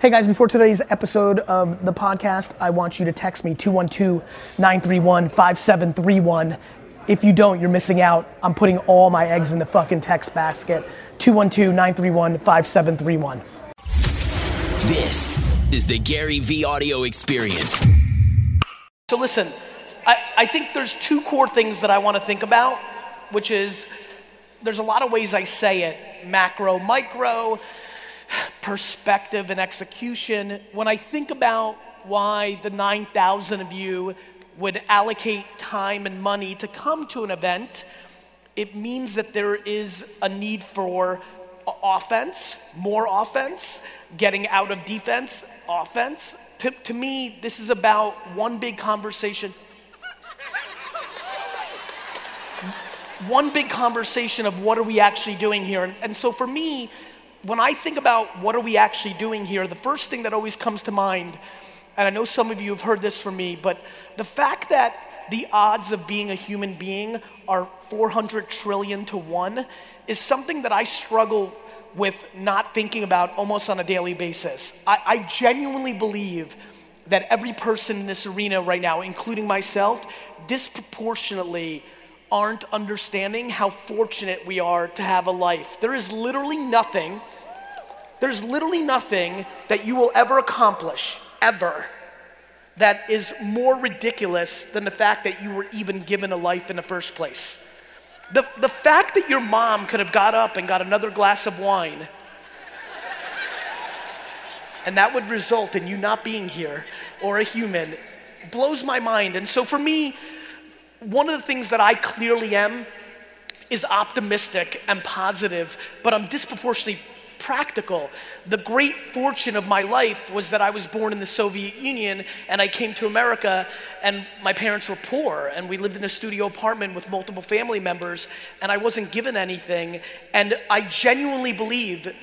Hey guys, before today's episode of the podcast, I want you to text me 212 931 5731. If you don't, you're missing out. I'm putting all my eggs in the fucking text basket. 212 931 5731. This is the GaryVee audio experience. So listen, I, I think there's two core things that I want to think about, which is there's a lot of ways I say it macro, micro perspective and execution, when I think about why the 9,000 of you would allocate time and money to come to an event, it means that there is a need for offense, more offense, getting out of defense, offense. To, to me, this is about one big conversation. one big conversation of what are we actually doing here. And, and so for me, when I think about what are we actually doing here, the first thing that always comes to mind, and I know some of you have heard this from me, but the fact that the odds of being a human being are 400 trillion to one is something that I struggle with not thinking about almost on a daily basis. I, I genuinely believe that every person in this arena right now, including myself, disproportionately aren't understanding how fortunate we are to have a life. There is literally nothing, there's literally nothing that you will ever accomplish, ever, that is more ridiculous than the fact that you were even given a life in the first place. The, the fact that your mom could have got up and got another glass of wine, and that would result in you not being here or a human, blows my mind. And so for me, one of the things that I clearly am is optimistic and positive, but I'm disproportionately practical. The great fortune of my life was that I was born in the Soviet Union and I came to America and my parents were poor and we lived in a studio apartment with multiple family members and I wasn't given anything. And I genuinely believe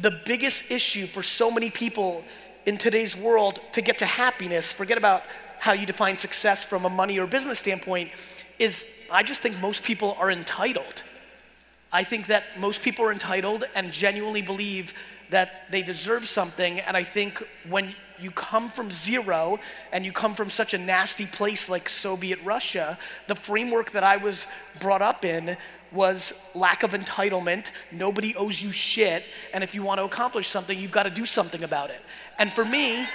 the biggest issue for so many people in today's world to get to happiness, forget about how you define success from a money or business standpoint is I just think most people are entitled. I think that most people are entitled and genuinely believe that they deserve something. And I think when you come from zero and you come from such a nasty place like Soviet Russia, the framework that I was brought up in was lack of entitlement. Nobody owes you shit. And if you want to accomplish something, you've got to do something about it. And for me,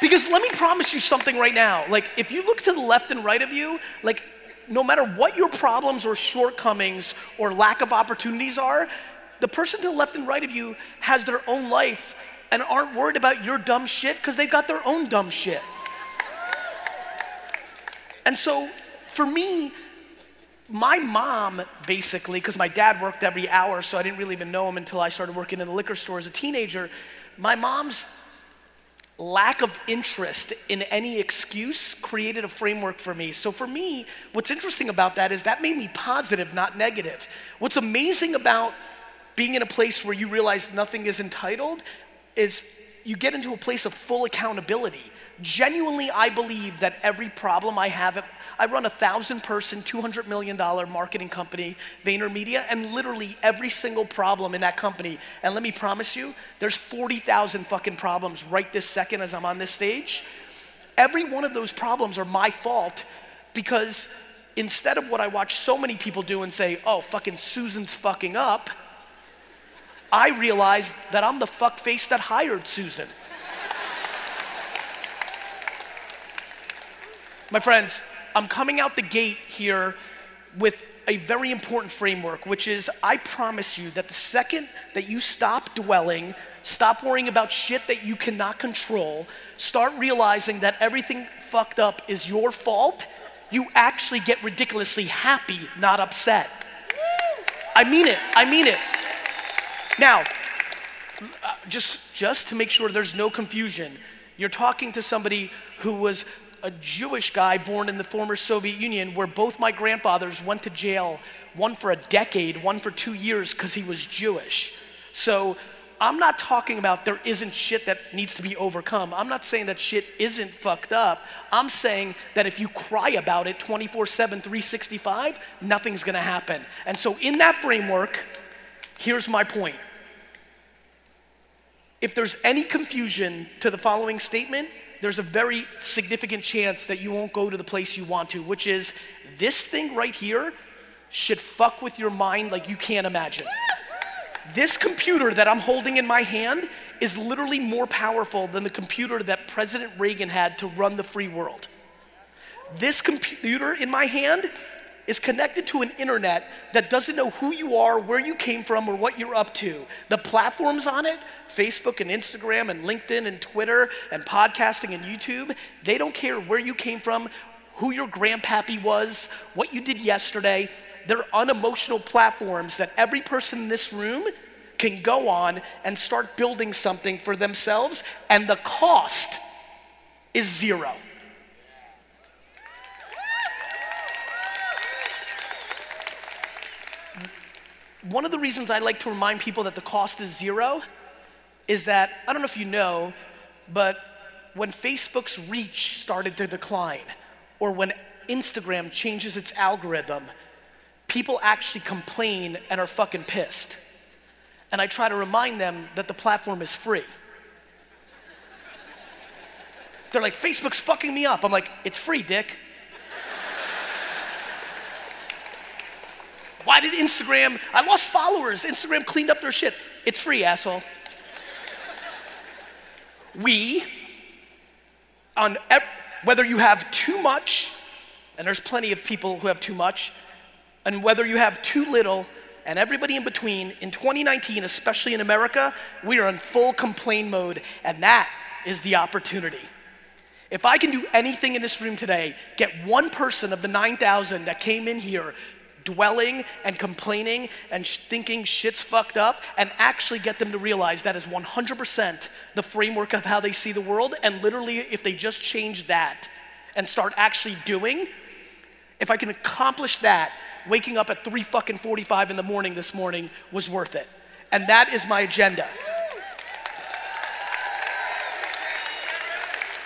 because let me promise you something right now. Like, if you look to the left and right of you, like, no matter what your problems or shortcomings or lack of opportunities are, the person to the left and right of you has their own life and aren't worried about your dumb shit because they've got their own dumb shit. And so, for me, my mom basically, because my dad worked every hour, so I didn't really even know him until I started working in the liquor store as a teenager. My mom's lack of interest in any excuse created a framework for me. So, for me, what's interesting about that is that made me positive, not negative. What's amazing about being in a place where you realize nothing is entitled is you get into a place of full accountability. Genuinely, I believe that every problem I have, I run a thousand person, $200 million marketing company, VaynerMedia, and literally every single problem in that company. And let me promise you, there's 40,000 fucking problems right this second as I'm on this stage. Every one of those problems are my fault because instead of what I watch so many people do and say, oh, fucking Susan's fucking up, I realized that I'm the fuck face that hired Susan. My friends, I'm coming out the gate here with a very important framework, which is I promise you that the second that you stop dwelling, stop worrying about shit that you cannot control, start realizing that everything fucked up is your fault, you actually get ridiculously happy, not upset. I mean it, I mean it. Now, uh, just, just to make sure there's no confusion, you're talking to somebody who was a Jewish guy born in the former Soviet Union where both my grandfathers went to jail, one for a decade, one for two years because he was Jewish. So I'm not talking about there isn't shit that needs to be overcome. I'm not saying that shit isn't fucked up. I'm saying that if you cry about it 24 7, 365, nothing's gonna happen. And so, in that framework, here's my point If there's any confusion to the following statement, there's a very significant chance that you won't go to the place you want to, which is this thing right here should fuck with your mind like you can't imagine. This computer that I'm holding in my hand is literally more powerful than the computer that President Reagan had to run the free world. This computer in my hand is connected to an internet that doesn't know who you are, where you came from, or what you're up to. The platforms on it, Facebook and Instagram and LinkedIn and Twitter and podcasting and YouTube, they don't care where you came from, who your grandpappy was, what you did yesterday. They're unemotional platforms that every person in this room can go on and start building something for themselves, and the cost is zero. One of the reasons I like to remind people that the cost is zero is that, I don't know if you know, but when Facebook's reach started to decline, or when Instagram changes its algorithm, people actually complain and are fucking pissed. And I try to remind them that the platform is free. They're like, Facebook's fucking me up. I'm like, it's free, dick. Why did Instagram? I lost followers. Instagram cleaned up their shit. It's free, asshole. We, on ev- whether you have too much, and there's plenty of people who have too much, and whether you have too little, and everybody in between, in 2019, especially in America, we are in full complain mode, and that is the opportunity. If I can do anything in this room today, get one person of the 9,000 that came in here dwelling and complaining and sh- thinking shit's fucked up and actually get them to realize that is 100% the framework of how they see the world. And literally, if they just change that and start actually doing, if I can accomplish that, waking up at 3 fucking 45 in the morning this morning was worth it. And that is my agenda.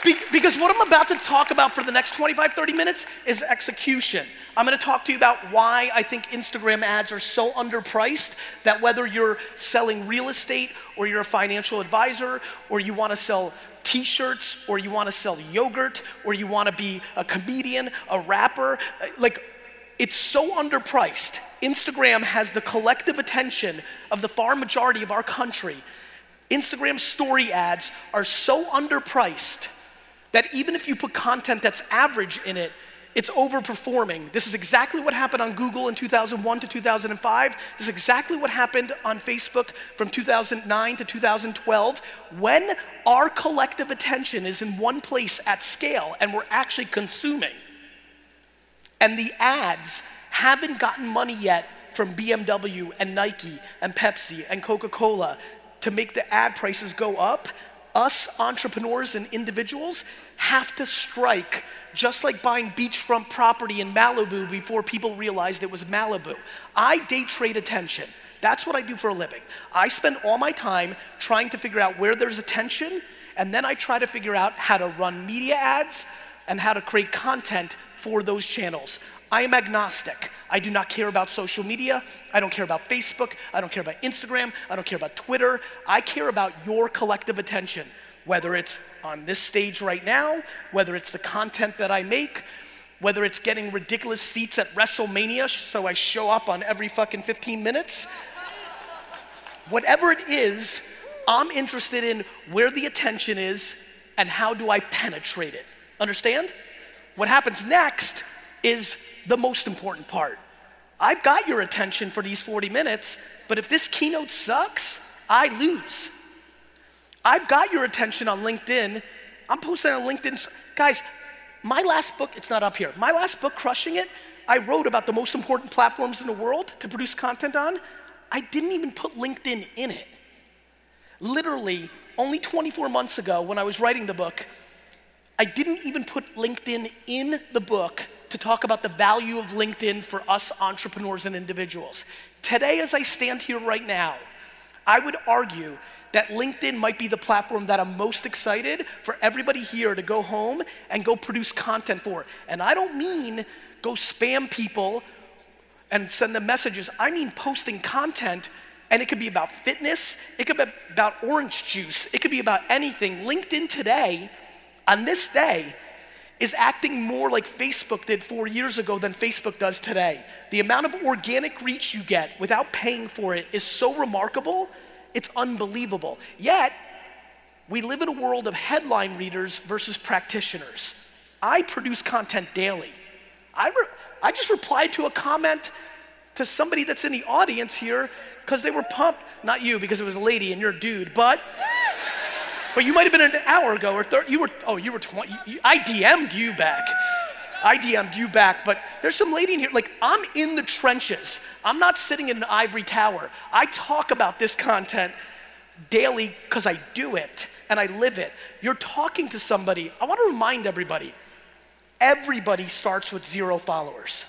Be- because what I'm about to talk about for the next 25, 30 minutes is execution. I'm gonna talk to you about why I think Instagram ads are so underpriced that whether you're selling real estate or you're a financial advisor or you wanna sell t shirts or you wanna sell yogurt or you wanna be a comedian, a rapper, uh, like it's so underpriced. Instagram has the collective attention of the far majority of our country. Instagram story ads are so underpriced that even if you put content that's average in it, it's overperforming. This is exactly what happened on Google in 2001 to 2005. This is exactly what happened on Facebook from 2009 to 2012. When our collective attention is in one place at scale and we're actually consuming, and the ads haven't gotten money yet from BMW and Nike and Pepsi and Coca Cola to make the ad prices go up, us entrepreneurs and individuals have to strike just like buying beachfront property in Malibu before people realized it was Malibu. I day trade attention. That's what I do for a living. I spend all my time trying to figure out where there's attention, and then I try to figure out how to run media ads and how to create content for those channels. I am agnostic. I do not care about social media. I don't care about Facebook. I don't care about Instagram. I don't care about Twitter. I care about your collective attention whether it's on this stage right now, whether it's the content that I make, whether it's getting ridiculous seats at WrestleMania so I show up on every fucking 15 minutes. Whatever it is, I'm interested in where the attention is and how do I penetrate it. Understand? What happens next is the most important part. I've got your attention for these 40 minutes, but if this keynote sucks, I lose. I've got your attention on LinkedIn. I'm posting on LinkedIn. Guys, my last book, it's not up here. My last book, Crushing It, I wrote about the most important platforms in the world to produce content on. I didn't even put LinkedIn in it. Literally, only 24 months ago, when I was writing the book, I didn't even put LinkedIn in the book to talk about the value of LinkedIn for us entrepreneurs and individuals. Today, as I stand here right now, I would argue that LinkedIn might be the platform that I'm most excited for everybody here to go home and go produce content for. And I don't mean go spam people and send them messages, I mean posting content And it could be about fitness, it could be about orange juice, it could be about anything. LinkedIn today, on this day, is acting more like Facebook did four years ago than Facebook does today. The amount of organic reach you get without paying for it is so remarkable, it's unbelievable. Yet, we live in a world of headline readers versus practitioners. I produce content daily. I, re- I just replied to a comment to somebody that's in the audience here because they were pumped. Not you, because it was a lady and you're a dude, but but you might have been an hour ago or 30, you were, oh, you were 20, you, I DM'd you back. I DM'd you back, but there's some lady in here, like, I'm in the trenches. I'm not sitting in an ivory tower. I talk about this content daily because I do it and I live it. You're talking to somebody. I want to remind everybody everybody starts with zero followers.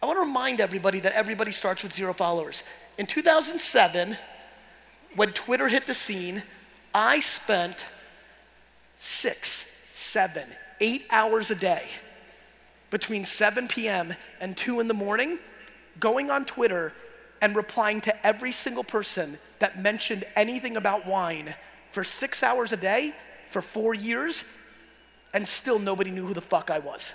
I want to remind everybody that everybody starts with zero followers. In 2007, when Twitter hit the scene, I spent six, seven, eight hours a day between 7 p.m. and 2 in the morning going on Twitter and replying to every single person that mentioned anything about wine for six hours a day for four years, and still nobody knew who the fuck I was.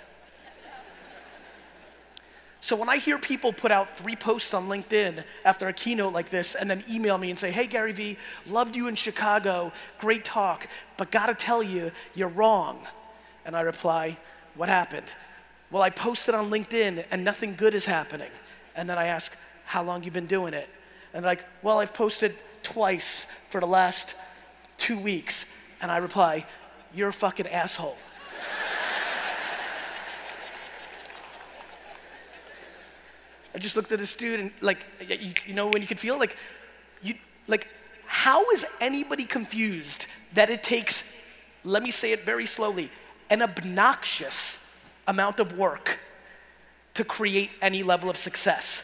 So when I hear people put out three posts on LinkedIn after a keynote like this and then email me and say, hey, Gary Vee, loved you in Chicago, great talk, but gotta tell you, you're wrong. And I reply, what happened? Well, I posted on LinkedIn and nothing good is happening. And then I ask, how long you been doing it? And like, well, I've posted twice for the last two weeks. And I reply, you're a fucking asshole. Just looked at this dude and like, you, you know, when you could feel like, you, like, how is anybody confused that it takes, let me say it very slowly, an obnoxious amount of work to create any level of success?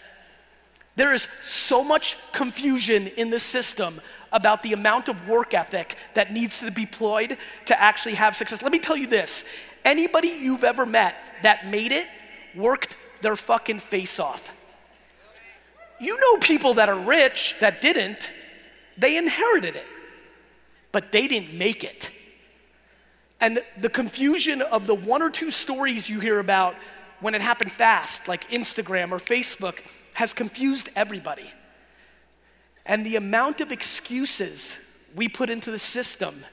There is so much confusion in the system about the amount of work ethic that needs to be deployed to actually have success. Let me tell you this anybody you've ever met that made it worked their fucking face off. You know people that are rich that didn't, they inherited it, but they didn't make it. And the confusion of the one or two stories you hear about when it happened fast, like Instagram or Facebook, has confused everybody. And the amount of excuses we put into the system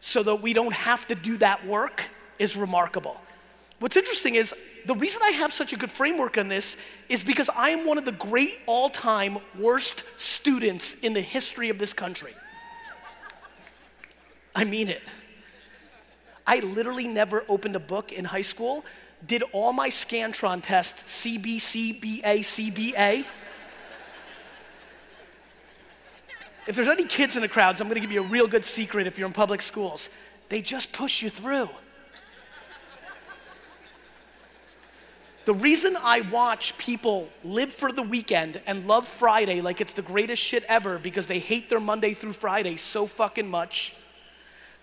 so that we don't have to do that work is remarkable. What's interesting is the reason I have such a good framework on this is because I am one of the great all time worst students in the history of this country. I mean it. I literally never opened a book in high school, did all my Scantron tests CBC, BA, CBA. If there's any kids in the crowds, I'm gonna give you a real good secret if you're in public schools. They just push you through. The reason I watch people live for the weekend and love Friday like it's the greatest shit ever because they hate their Monday through Friday so fucking much.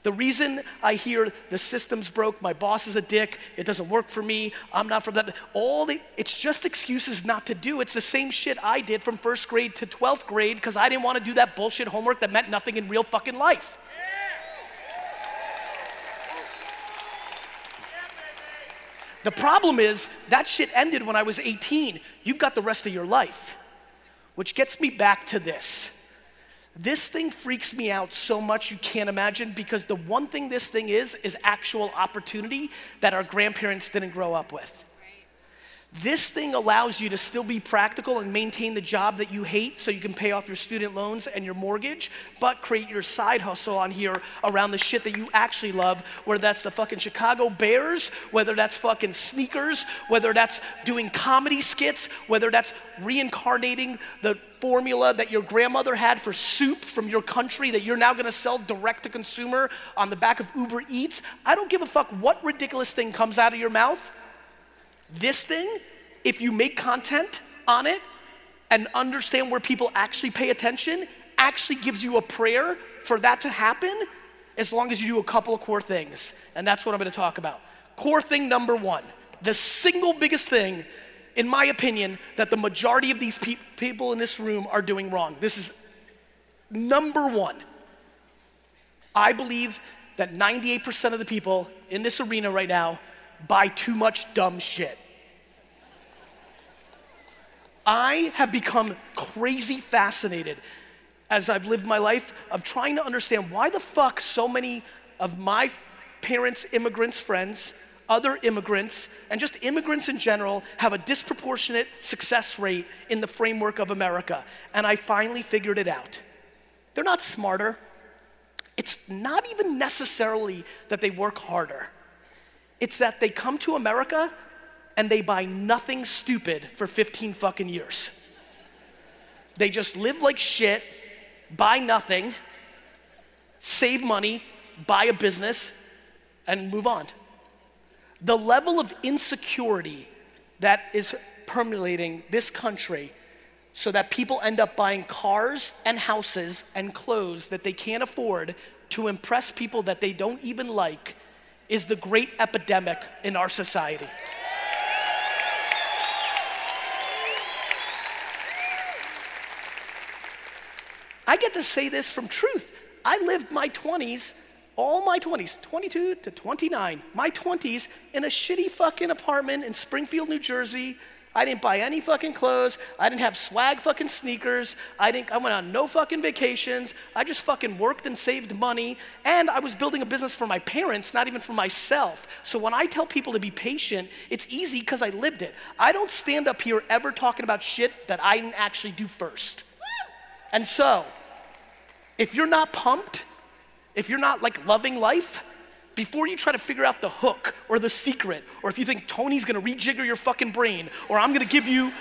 The reason I hear the system's broke, my boss is a dick, it doesn't work for me, I'm not from that, all the, it's just excuses not to do. It's the same shit I did from first grade to 12th grade because I didn't want to do that bullshit homework that meant nothing in real fucking life. The problem is that shit ended when I was 18. You've got the rest of your life. Which gets me back to this. This thing freaks me out so much you can't imagine because the one thing this thing is is actual opportunity that our grandparents didn't grow up with. This thing allows you to still be practical and maintain the job that you hate so you can pay off your student loans and your mortgage, but create your side hustle on here around the shit that you actually love, whether that's the fucking Chicago Bears, whether that's fucking sneakers, whether that's doing comedy skits, whether that's reincarnating the formula that your grandmother had for soup from your country that you're now gonna sell direct to consumer on the back of Uber Eats. I don't give a fuck what ridiculous thing comes out of your mouth. This thing, if you make content on it and understand where people actually pay attention, actually gives you a prayer for that to happen as long as you do a couple of core things. And that's what I'm gonna talk about. Core thing number one the single biggest thing in my opinion, that the majority of these pe- people in this room are doing wrong. This is number one. I believe that 98% of the people in this arena right now buy too much dumb shit. I have become crazy fascinated as I've lived my life of trying to understand why the fuck so many of my parents' immigrants' friends, other immigrants, and just immigrants in general have a disproportionate success rate in the framework of America. And I finally figured it out. They're not smarter. It's not even necessarily that they work harder. It's that they come to America and they buy nothing stupid for 15 fucking years. They just live like shit, buy nothing, save money, buy a business, and move on. The level of insecurity that is permeating this country so that people end up buying cars and houses and clothes that they can't afford to impress people that they don't even like is the great epidemic in our society. I get to say this from truth. I lived my 20s, all my 20s, 22 to 29, my 20s in a shitty fucking apartment in Springfield, New Jersey. I didn't buy any fucking clothes. I didn't have swag fucking sneakers. I didn't I went on no fucking vacations. I just fucking worked and saved money and I was building a business for my parents, not even for myself. So when I tell people to be patient, it's easy cuz I lived it. I don't stand up here ever talking about shit that I didn't actually do first. And so, if you're not pumped, if you're not like loving life, before you try to figure out the hook or the secret, or if you think Tony's gonna rejigger your fucking brain, or I'm gonna give you,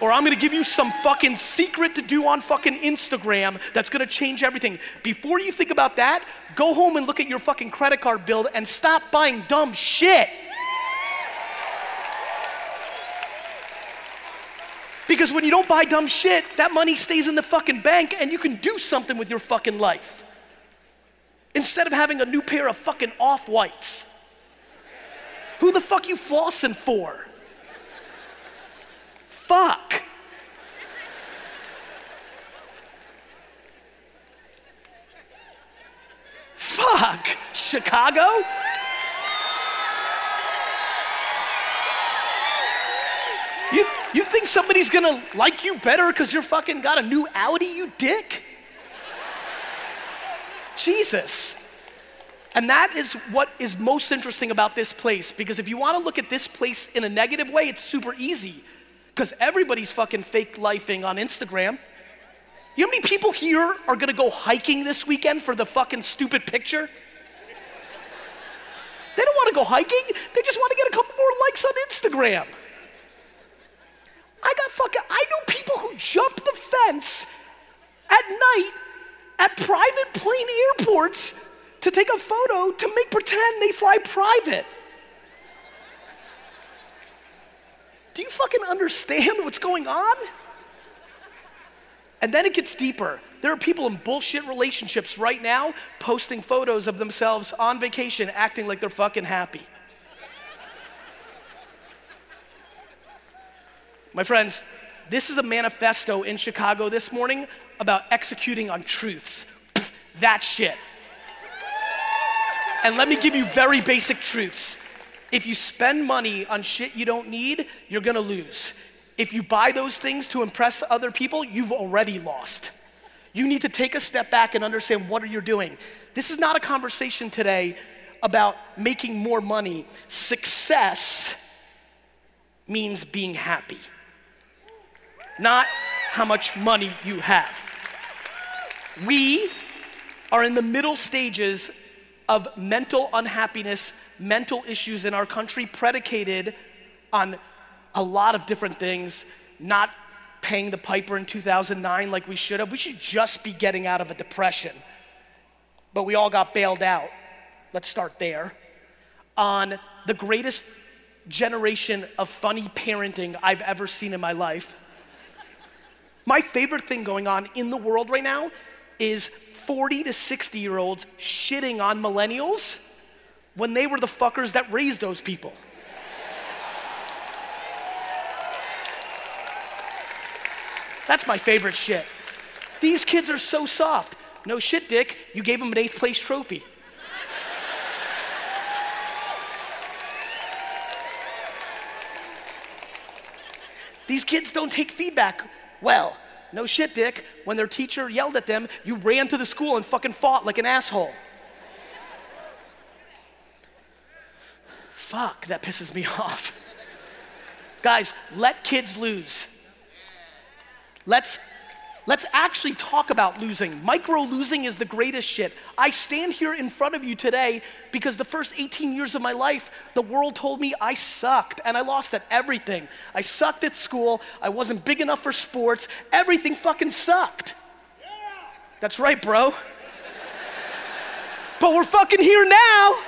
or I'm gonna give you some fucking secret to do on fucking Instagram that's gonna change everything. Before you think about that, go home and look at your fucking credit card bill and stop buying dumb shit. Because when you don't buy dumb shit, that money stays in the fucking bank and you can do something with your fucking life. Instead of having a new pair of fucking off whites. Who the fuck you flossing for? Fuck. Fuck. Chicago? You, you think somebody's gonna like you better because you're fucking got a new Audi, you dick? Jesus. And that is what is most interesting about this place because if you want to look at this place in a negative way, it's super easy because everybody's fucking fake lifing on Instagram. You know how many people here are gonna go hiking this weekend for the fucking stupid picture? They don't wanna go hiking, they just wanna get a couple more likes on Instagram. I got fucking, I know people who jump the fence at night at private plane airports to take a photo to make pretend they fly private. Do you fucking understand what's going on? And then it gets deeper. There are people in bullshit relationships right now posting photos of themselves on vacation acting like they're fucking happy. My friends, this is a manifesto in Chicago this morning about executing on truths. That shit. And let me give you very basic truths. If you spend money on shit you don't need, you're gonna lose. If you buy those things to impress other people, you've already lost. You need to take a step back and understand what are you doing. This is not a conversation today about making more money. Success means being happy not how much money you have. We are in the middle stages of mental unhappiness, mental issues in our country predicated on a lot of different things, not paying the piper in 2009 like we should have. We should just be getting out of a depression. But we all got bailed out. Let's start there. On the greatest generation of funny parenting I've ever seen in my life. My favorite thing going on in the world right now is 40 to 60 year olds shitting on millennials when they were the fuckers that raised those people. That's my favorite shit. These kids are so soft. No shit, Dick. You gave them an eighth place trophy. These kids don't take feedback well. No shit, Dick. When their teacher yelled at them, you ran to the school and fucking fought like an asshole. Fuck, that pisses me off. Guys, let kids lose. Let's Let's actually talk about losing. Micro losing is the greatest shit. I stand here in front of you today because the first 18 years of my life, the world told me I sucked and I lost at everything. I sucked at school, I wasn't big enough for sports, everything fucking sucked. That's right, bro. but we're fucking here now.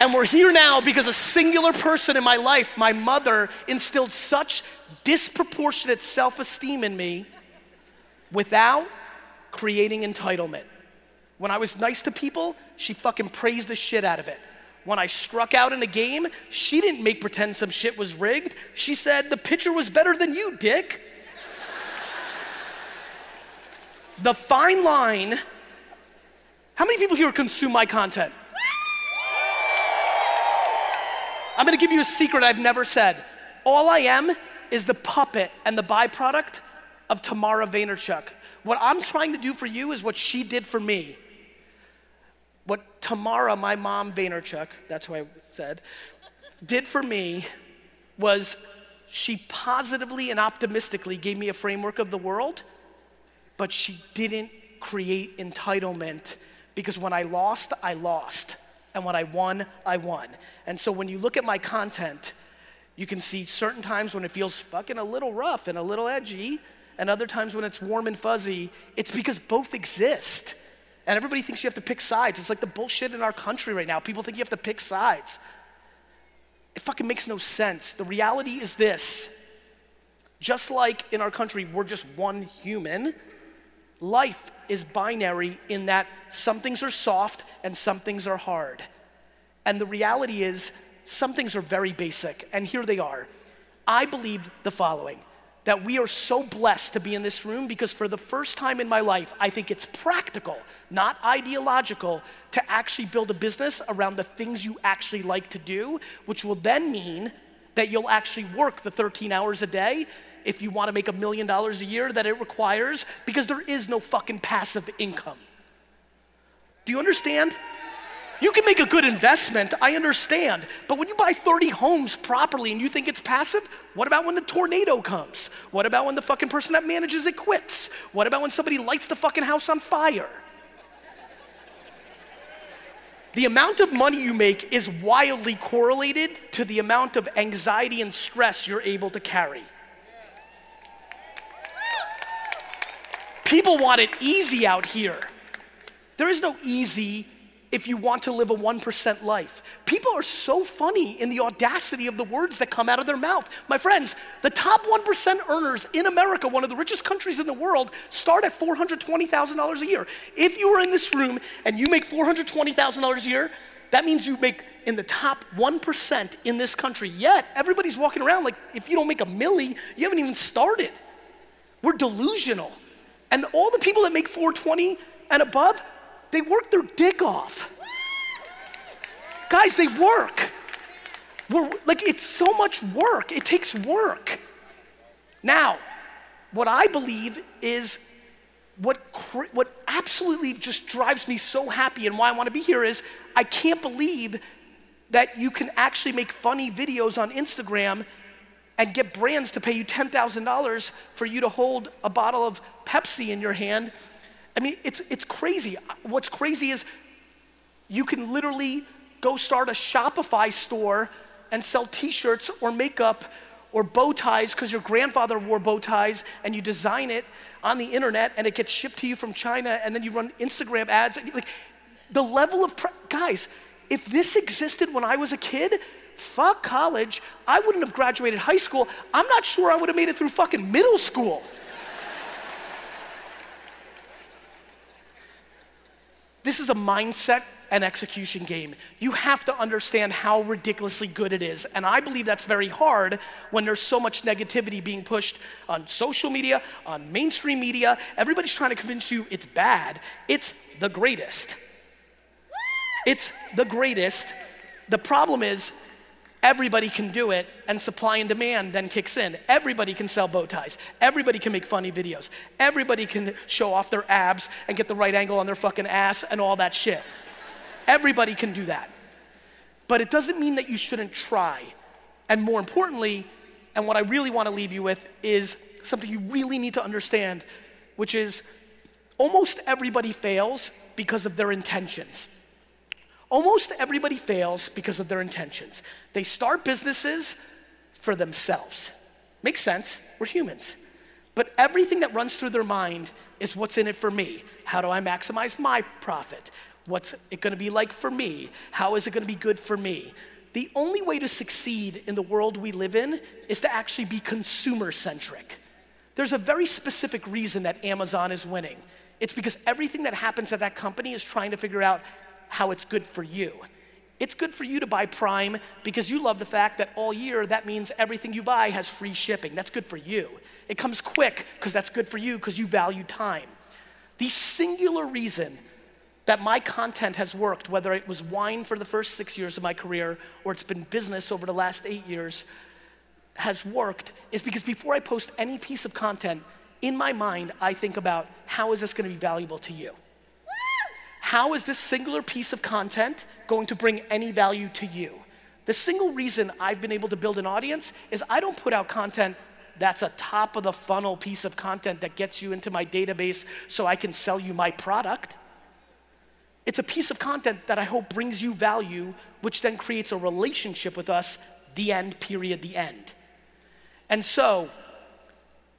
And we're here now because a singular person in my life, my mother, instilled such disproportionate self esteem in me without creating entitlement. When I was nice to people, she fucking praised the shit out of it. When I struck out in a game, she didn't make pretend some shit was rigged. She said, The pitcher was better than you, dick. the fine line. How many people here consume my content? I'm gonna give you a secret I've never said. All I am is the puppet and the byproduct of Tamara Vaynerchuk. What I'm trying to do for you is what she did for me. What Tamara, my mom Vaynerchuk, that's who I said, did for me was she positively and optimistically gave me a framework of the world, but she didn't create entitlement because when I lost, I lost and when I won, I won. And so when you look at my content, you can see certain times when it feels fucking a little rough and a little edgy, and other times when it's warm and fuzzy. It's because both exist. And everybody thinks you have to pick sides. It's like the bullshit in our country right now. People think you have to pick sides. It fucking makes no sense. The reality is this just like in our country, we're just one human, life is binary in that some things are soft and some things are hard. And the reality is, some things are very basic, and here they are. I believe the following that we are so blessed to be in this room because for the first time in my life, I think it's practical, not ideological, to actually build a business around the things you actually like to do, which will then mean that you'll actually work the 13 hours a day if you want to make a million dollars a year that it requires because there is no fucking passive income. Do you understand? You can make a good investment, I understand. But when you buy 30 homes properly and you think it's passive, what about when the tornado comes? What about when the fucking person that manages it quits? What about when somebody lights the fucking house on fire? The amount of money you make is wildly correlated to the amount of anxiety and stress you're able to carry. People want it easy out here. There is no easy if you want to live a 1% life. People are so funny in the audacity of the words that come out of their mouth. My friends, the top 1% earners in America, one of the richest countries in the world, start at $420,000 a year. If you are in this room and you make $420,000 a year, that means you make in the top 1% in this country. Yet, everybody's walking around like if you don't make a milli, you haven't even started. We're delusional. And all the people that make 420 and above, they work their dick off. Guys, they work. We're, like, it's so much work. It takes work. Now, what I believe is what, what absolutely just drives me so happy and why I want to be here is I can't believe that you can actually make funny videos on Instagram and get brands to pay you $10,000 for you to hold a bottle of Pepsi in your hand. I mean, it's, it's crazy. What's crazy is you can literally go start a Shopify store and sell t shirts or makeup or bow ties because your grandfather wore bow ties and you design it on the internet and it gets shipped to you from China and then you run Instagram ads. Like the level of, pre- guys, if this existed when I was a kid, fuck college. I wouldn't have graduated high school. I'm not sure I would have made it through fucking middle school. This is a mindset and execution game. You have to understand how ridiculously good it is. And I believe that's very hard when there's so much negativity being pushed on social media, on mainstream media. Everybody's trying to convince you it's bad. It's the greatest. It's the greatest. The problem is, everybody can do it, and supply and demand then kicks in. Everybody can sell bow ties. Everybody can make funny videos. Everybody can show off their abs and get the right angle on their fucking ass and all that shit. Everybody can do that. But it doesn't mean that you shouldn't try. And more importantly, and what I really want to leave you with is something you really need to understand, which is almost everybody fails because of their intentions. Almost everybody fails because of their intentions. They start businesses for themselves. Makes sense, we're humans. But everything that runs through their mind is what's in it for me? How do I maximize my profit? What's it gonna be like for me? How is it gonna be good for me? The only way to succeed in the world we live in is to actually be consumer centric. There's a very specific reason that Amazon is winning. It's because everything that happens at that company is trying to figure out how it's good for you. It's good for you to buy Prime because you love the fact that all year that means everything you buy has free shipping. That's good for you. It comes quick because that's good for you because you value time. The singular reason that my content has worked, whether it was wine for the first six years of my career or it's been business over the last eight years, has worked is because before I post any piece of content, in my mind, I think about how is this going to be valuable to you? How is this singular piece of content going to bring any value to you? The single reason I've been able to build an audience is I don't put out content that's a top of the funnel piece of content that gets you into my database so I can sell you my product. It's a piece of content that I hope brings you value, which then creates a relationship with us, the end, period, the end. And so,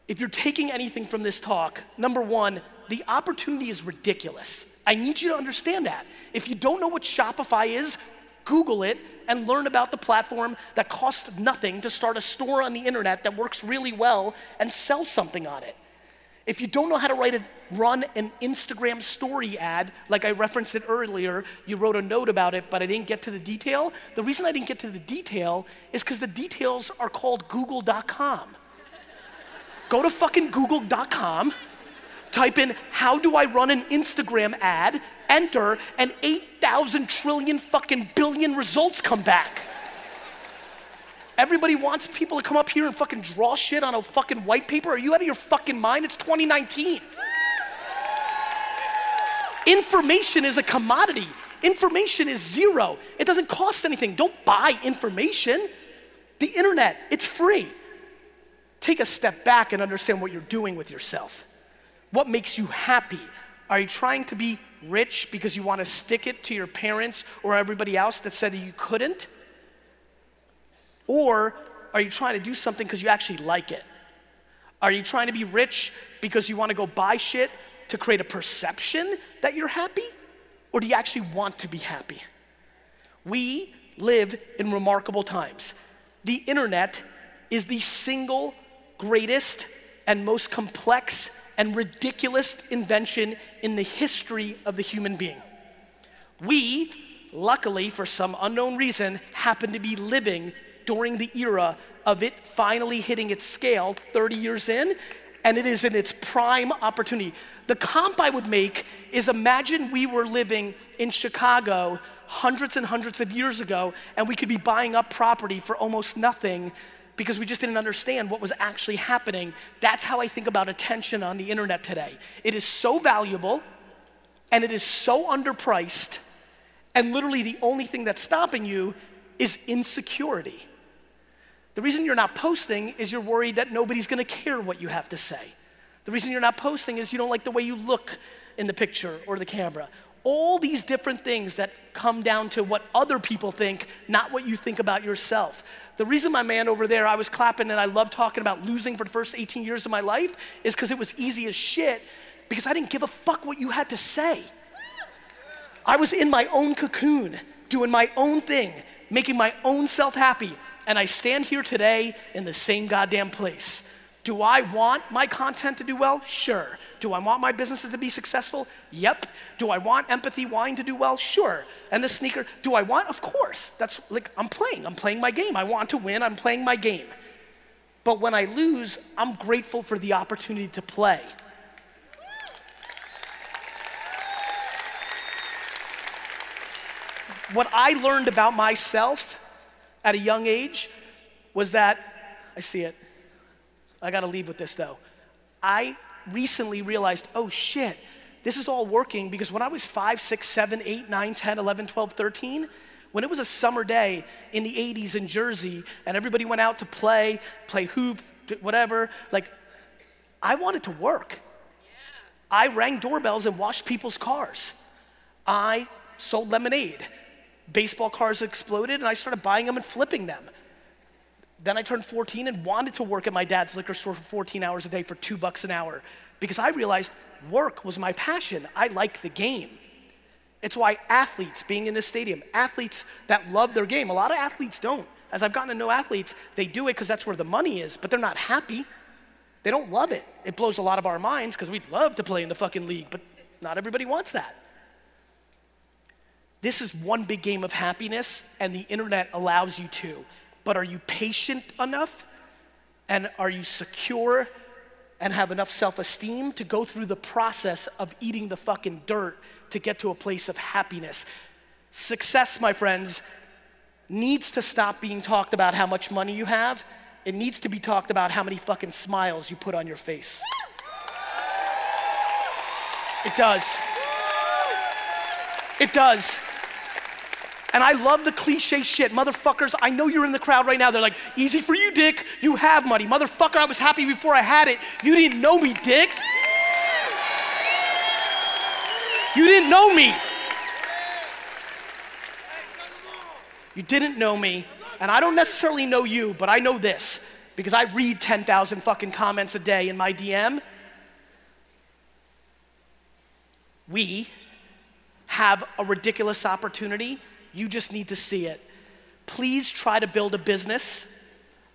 if you're taking anything from this talk, number one, the opportunity is ridiculous. I need you to understand that. If you don't know what Shopify is, Google it and learn about the platform that costs nothing to start a store on the internet that works really well and sell something on it. If you don't know how to write a, run an Instagram story ad, like I referenced it earlier, you wrote a note about it, but I didn't get to the detail. The reason I didn't get to the detail is because the details are called google.com. Go to fucking google.com type in how do I run an Instagram ad, enter, and 8,000 trillion fucking billion results come back. Everybody wants people to come up here and fucking draw shit on a fucking white paper. Are you out of your fucking mind? It's 2019. Information is a commodity. Information is zero. It doesn't cost anything. Don't buy information. The internet, it's free. Take a step back and understand what you're doing with yourself. What makes you happy? Are you trying to be rich because you want to stick it to your parents or everybody else that said that you couldn't? Or are you trying to do something because you actually like it? Are you trying to be rich because you want to go buy shit to create a perception that you're happy? Or do you actually want to be happy? We live in remarkable times. The internet is the single greatest and most complex and ridiculous invention in the history of the human being. We, luckily, for some unknown reason, happen to be living during the era of it finally hitting its scale 30 years in, and it is in its prime opportunity. The comp I would make is imagine we were living in Chicago hundreds and hundreds of years ago, and we could be buying up property for almost nothing because we just didn't understand what was actually happening. That's how I think about attention on the internet today. It is so valuable and it is so underpriced, and literally the only thing that's stopping you is insecurity. The reason you're not posting is you're worried that nobody's gonna care what you have to say. The reason you're not posting is you don't like the way you look in the picture or the camera. All these different things that come down to what other people think, not what you think about yourself. The reason my man over there, I was clapping and I love talking about losing for the first 18 years of my life is because it was easy as shit because I didn't give a fuck what you had to say. I was in my own cocoon, doing my own thing, making my own self happy. And I stand here today in the same goddamn place. Do I want my content to do well? Sure. Do I want my businesses to be successful? Yep. Do I want empathy wine to do well? Sure. And the sneaker, do I want? Of course. That's like I'm playing. I'm playing my game. I want to win. I'm playing my game. But when I lose, I'm grateful for the opportunity to play. What I learned about myself at a young age was that I see it. I gotta leave with this though. I recently realized, oh shit, this is all working because when I was 5, 6, 7, 8, 9, 10, 11, 12, 13, when it was a summer day in the 80s in Jersey and everybody went out to play, play hoop, whatever, like I wanted to work. I rang doorbells and washed people's cars. I sold lemonade. Baseball cars exploded and I started buying them and flipping them. Then I turned 14 and wanted to work at my dad's liquor store for 14 hours a day for two bucks an hour because I realized work was my passion. I like the game. It's why athletes, being in this stadium, athletes that love their game, a lot of athletes don't. As I've gotten to know athletes, they do it because that's where the money is, but they're not happy. They don't love it. It blows a lot of our minds because we'd love to play in the fucking league, but not everybody wants that. This is one big game of happiness, and the internet allows you to but are you patient enough? And are you secure and have enough self esteem to go through the process of eating the fucking dirt to get to a place of happiness? Success, my friends, needs to stop being talked about how much money you have. It needs to be talked about how many fucking smiles you put on your face. It does. It does. And I love the cliche shit. Motherfuckers, I know you're in the crowd right now. They're like, easy for you, dick. You have money. Motherfucker, I was happy before I had it. You didn't know me, dick. You didn't know me. You didn't know me. And I don't necessarily know you, but I know this because I read 10,000 fucking comments a day in my DM. We have a ridiculous opportunity you just need to see it. Please try to build a business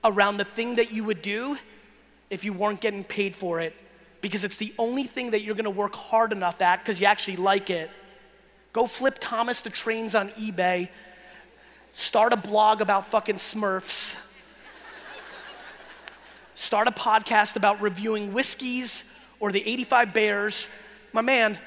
around the thing that you would do if you weren't getting paid for it because it's the only thing that you're gonna work hard enough at because you actually like it. Go flip Thomas the Trains on eBay, start a blog about fucking Smurfs, start a podcast about reviewing whiskeys or the 85 Bears. My man,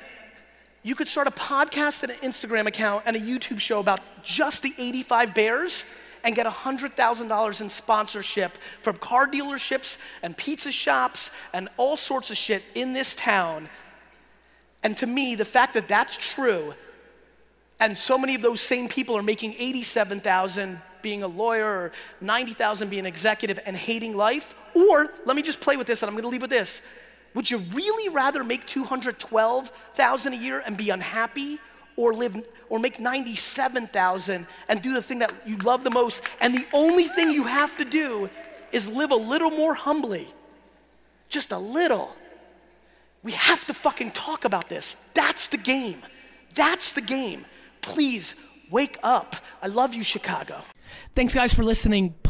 you could start a podcast and an Instagram account and a YouTube show about just the 85 Bears and get $100,000 in sponsorship from car dealerships and pizza shops and all sorts of shit in this town. And to me, the fact that that's true and so many of those same people are making 87,000 being a lawyer or 90,000 being an executive and hating life, or let me just play with this and I'm going to leave with this. Would you really rather make 212,000 a year and be unhappy or live or make 97,000 and do the thing that you love the most and the only thing you have to do is live a little more humbly. Just a little. We have to fucking talk about this. That's the game. That's the game. Please wake up. I love you Chicago. Thanks, guys, for listening.